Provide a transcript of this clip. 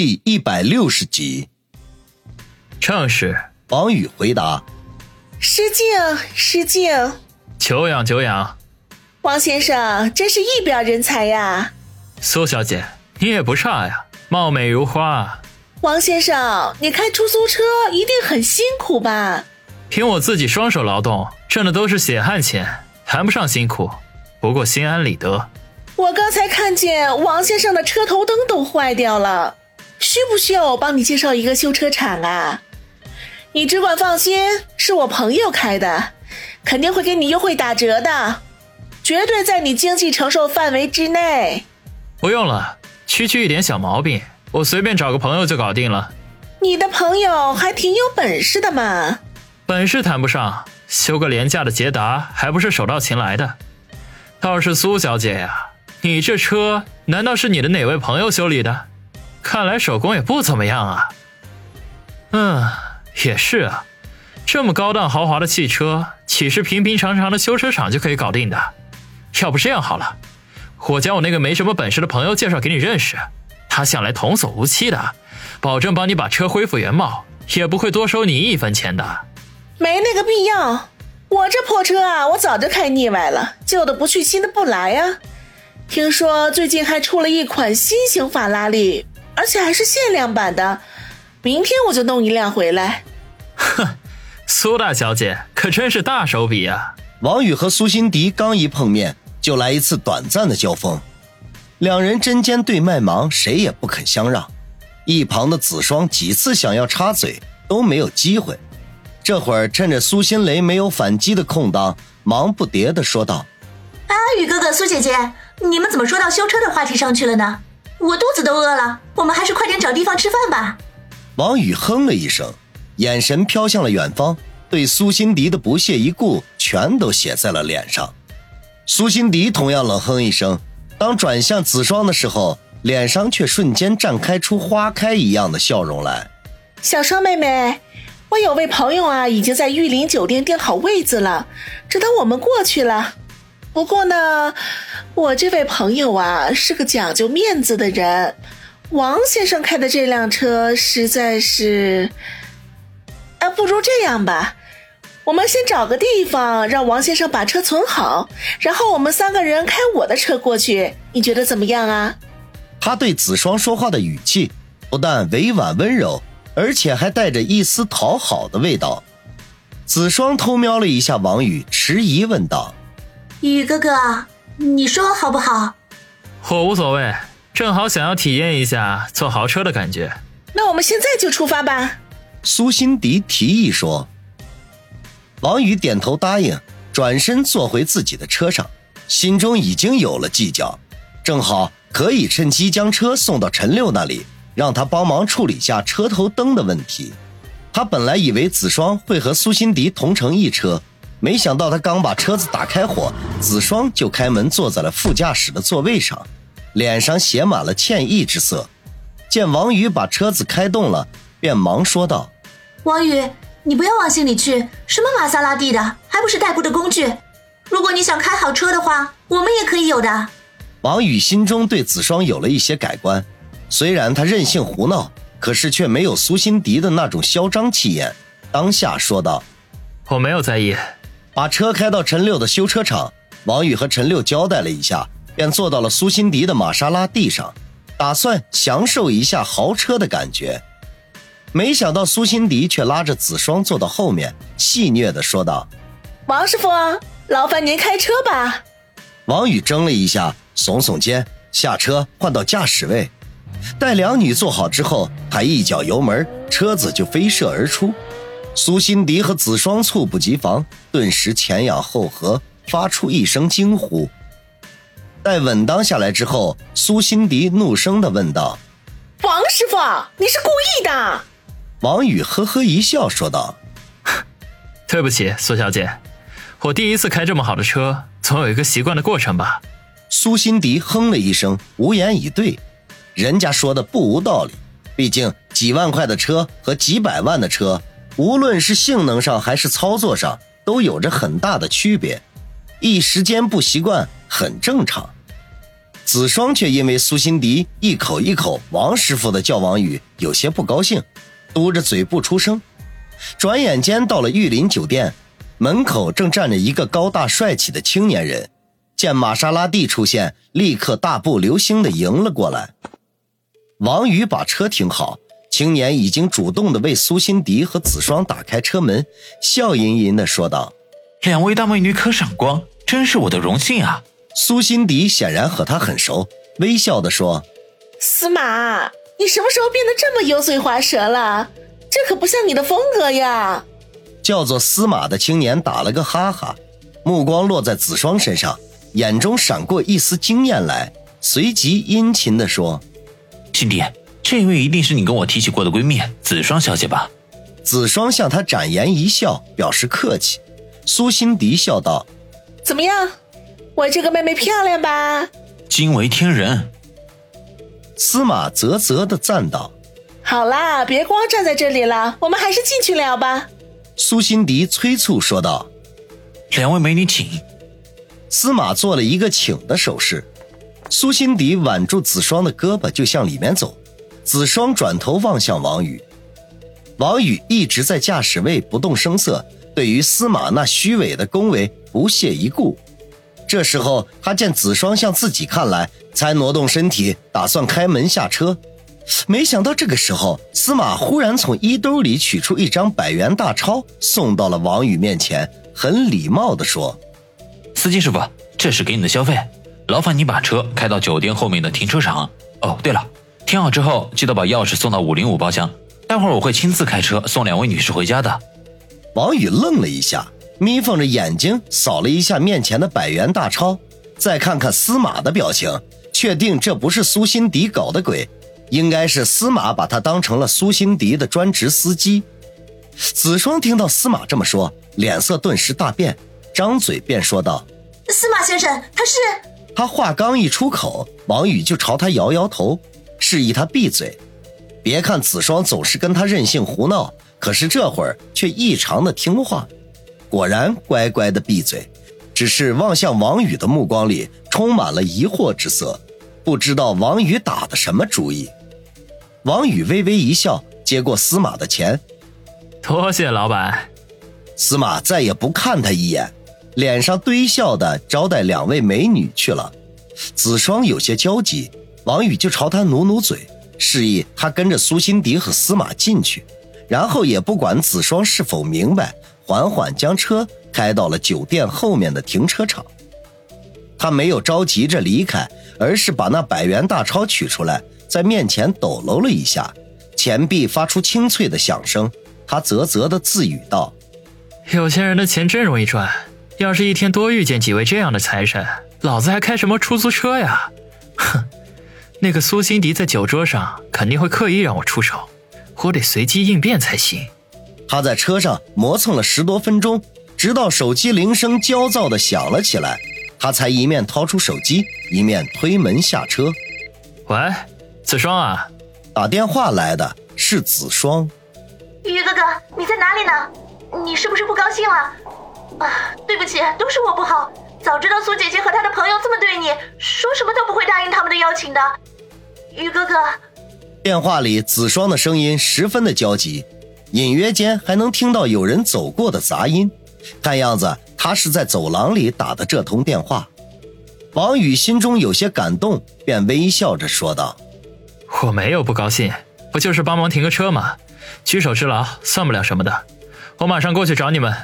第一百六十集，正是。王宇回答：“失敬，失敬。久仰久仰。王先生真是一表人才呀。苏小姐，你也不差呀，貌美如花。王先生，你开出租车一定很辛苦吧？凭我自己双手劳动挣的都是血汗钱，谈不上辛苦，不过心安理得。我刚才看见王先生的车头灯都坏掉了。”需不需要我帮你介绍一个修车厂啊？你只管放心，是我朋友开的，肯定会给你优惠打折的，绝对在你经济承受范围之内。不用了，区区一点小毛病，我随便找个朋友就搞定了。你的朋友还挺有本事的嘛。本事谈不上，修个廉价的捷达还不是手到擒来的。倒是苏小姐呀，你这车难道是你的哪位朋友修理的？看来手工也不怎么样啊。嗯，也是啊，这么高档豪华的汽车，岂是平平常常的修车厂就可以搞定的？要不这样好了，我将我那个没什么本事的朋友介绍给你认识，他向来童叟无欺的，保证帮你把车恢复原貌，也不会多收你一分钱的。没那个必要，我这破车啊，我早就开腻歪了，旧的不去，新的不来呀。听说最近还出了一款新型法拉利。而且还是限量版的，明天我就弄一辆回来。哼，苏大小姐可真是大手笔啊！王宇和苏辛迪刚一碰面，就来一次短暂的交锋，两人针尖对麦芒，谁也不肯相让。一旁的子双几次想要插嘴，都没有机会。这会儿趁着苏新雷没有反击的空档，忙不迭地说道：“啊，宇哥哥、苏姐姐，你们怎么说到修车的话题上去了呢？”我肚子都饿了，我们还是快点找地方吃饭吧。王宇哼了一声，眼神飘向了远方，对苏辛迪的不屑一顾全都写在了脸上。苏辛迪同样冷哼一声，当转向子双的时候，脸上却瞬间绽开出花开一样的笑容来。小双妹妹，我有位朋友啊，已经在玉林酒店订好位子了，只等我们过去了。不过呢，我这位朋友啊是个讲究面子的人，王先生开的这辆车实在是……啊，不如这样吧，我们先找个地方让王先生把车存好，然后我们三个人开我的车过去，你觉得怎么样啊？他对子双说话的语气不但委婉温柔，而且还带着一丝讨好的味道。子双偷瞄了一下王宇，迟疑问道。宇哥哥，你说好不好？我无所谓，正好想要体验一下坐豪车的感觉。那我们现在就出发吧。苏辛迪提议说。王宇点头答应，转身坐回自己的车上，心中已经有了计较，正好可以趁机将车送到陈六那里，让他帮忙处理下车头灯的问题。他本来以为子双会和苏辛迪同乘一车。没想到他刚把车子打开火，子双就开门坐在了副驾驶的座位上，脸上写满了歉意之色。见王宇把车子开动了，便忙说道：“王宇，你不要往心里去，什么玛莎拉蒂的，还不是代步的工具。如果你想开好车的话，我们也可以有的。”王宇心中对子双有了一些改观，虽然他任性胡闹，可是却没有苏辛迪的那种嚣张气焰。当下说道：“我没有在意。”把车开到陈六的修车厂，王宇和陈六交代了一下，便坐到了苏辛迪的玛莎拉蒂上，打算享受一下豪车的感觉。没想到苏辛迪却拉着子双坐到后面，戏谑地说道：“王师傅，劳烦您开车吧。”王宇怔了一下，耸耸肩，下车换到驾驶位。待两女坐好之后，他一脚油门，车子就飞射而出。苏辛迪和子双猝不及防，顿时前仰后合，发出一声惊呼。待稳当下来之后，苏辛迪怒声的问道：“王师傅，你是故意的？”王宇呵呵一笑，说道：“ 对不起，苏小姐，我第一次开这么好的车，总有一个习惯的过程吧。”苏辛迪哼了一声，无言以对。人家说的不无道理，毕竟几万块的车和几百万的车。无论是性能上还是操作上，都有着很大的区别，一时间不习惯很正常。子双却因为苏辛迪一口一口王师傅的叫王宇，有些不高兴，嘟着嘴不出声。转眼间到了玉林酒店门口，正站着一个高大帅气的青年人。见玛莎拉蒂出现，立刻大步流星的迎了过来。王宇把车停好，青年已经主动的为苏辛迪和子双打开车门，笑吟吟的说道：“两位大美女可赏光，真是我的荣幸啊！”苏辛迪显然和他很熟，微笑的说：“司马，你什么时候变得这么油嘴滑舌了？这可不像你的风格呀！”叫做司马的青年打了个哈哈，目光落在子双身上。眼中闪过一丝惊艳来，随即殷勤的说：“辛迪，这位一定是你跟我提起过的闺蜜子双小姐吧？”子双向他展颜一笑，表示客气。苏辛迪笑道：“怎么样，我这个妹妹漂亮吧？”惊为天人。司马啧啧的赞道：“好啦，别光站在这里了，我们还是进去聊吧。”苏辛迪催促说道：“两位美女，请。”司马做了一个请的手势，苏辛迪挽住子双的胳膊就向里面走。子双转头望向王宇，王宇一直在驾驶位不动声色，对于司马那虚伪的恭维不屑一顾。这时候他见子双向自己看来，才挪动身体打算开门下车。没想到这个时候，司马忽然从衣兜里取出一张百元大钞，送到了王宇面前，很礼貌地说。司机师傅，这是给你的消费，劳烦你把车开到酒店后面的停车场。哦，对了，停好之后记得把钥匙送到五零五包厢，待会儿我会亲自开车送两位女士回家的。王宇愣了一下，眯缝着眼睛扫了一下面前的百元大钞，再看看司马的表情，确定这不是苏辛迪搞的鬼，应该是司马把他当成了苏辛迪的专职司机。子双听到司马这么说，脸色顿时大变。张嘴便说道：“司马先生，他是……”他话刚一出口，王宇就朝他摇摇头，示意他闭嘴。别看子双总是跟他任性胡闹，可是这会儿却异常的听话，果然乖乖的闭嘴。只是望向王宇的目光里充满了疑惑之色，不知道王宇打的什么主意。王宇微微一笑，接过司马的钱，多谢老板。司马再也不看他一眼。脸上堆笑的招待两位美女去了，子双有些焦急，王宇就朝他努努嘴，示意他跟着苏辛迪和司马进去，然后也不管子双是否明白，缓缓将车开到了酒店后面的停车场。他没有着急着离开，而是把那百元大钞取出来，在面前抖搂了一下，钱币发出清脆的响声。他啧啧的自语道：“有钱人的钱真容易赚。”要是一天多遇见几位这样的财神，老子还开什么出租车呀？哼，那个苏辛迪在酒桌上肯定会刻意让我出手，我得随机应变才行。他在车上磨蹭了十多分钟，直到手机铃声焦躁的响了起来，他才一面掏出手机，一面推门下车。喂，子双啊，打电话来的是子双。于哥哥，你在哪里呢？你是不是不高兴了？啊，对不起，都是我不好。早知道苏姐姐和她的朋友这么对你，说什么都不会答应他们的邀请的。于哥哥，电话里子双的声音十分的焦急，隐约间还能听到有人走过的杂音。看样子他是在走廊里打的这通电话。王宇心中有些感动，便微笑着说道：“我没有不高兴，不就是帮忙停个车吗？举手之劳，算不了什么的。我马上过去找你们。”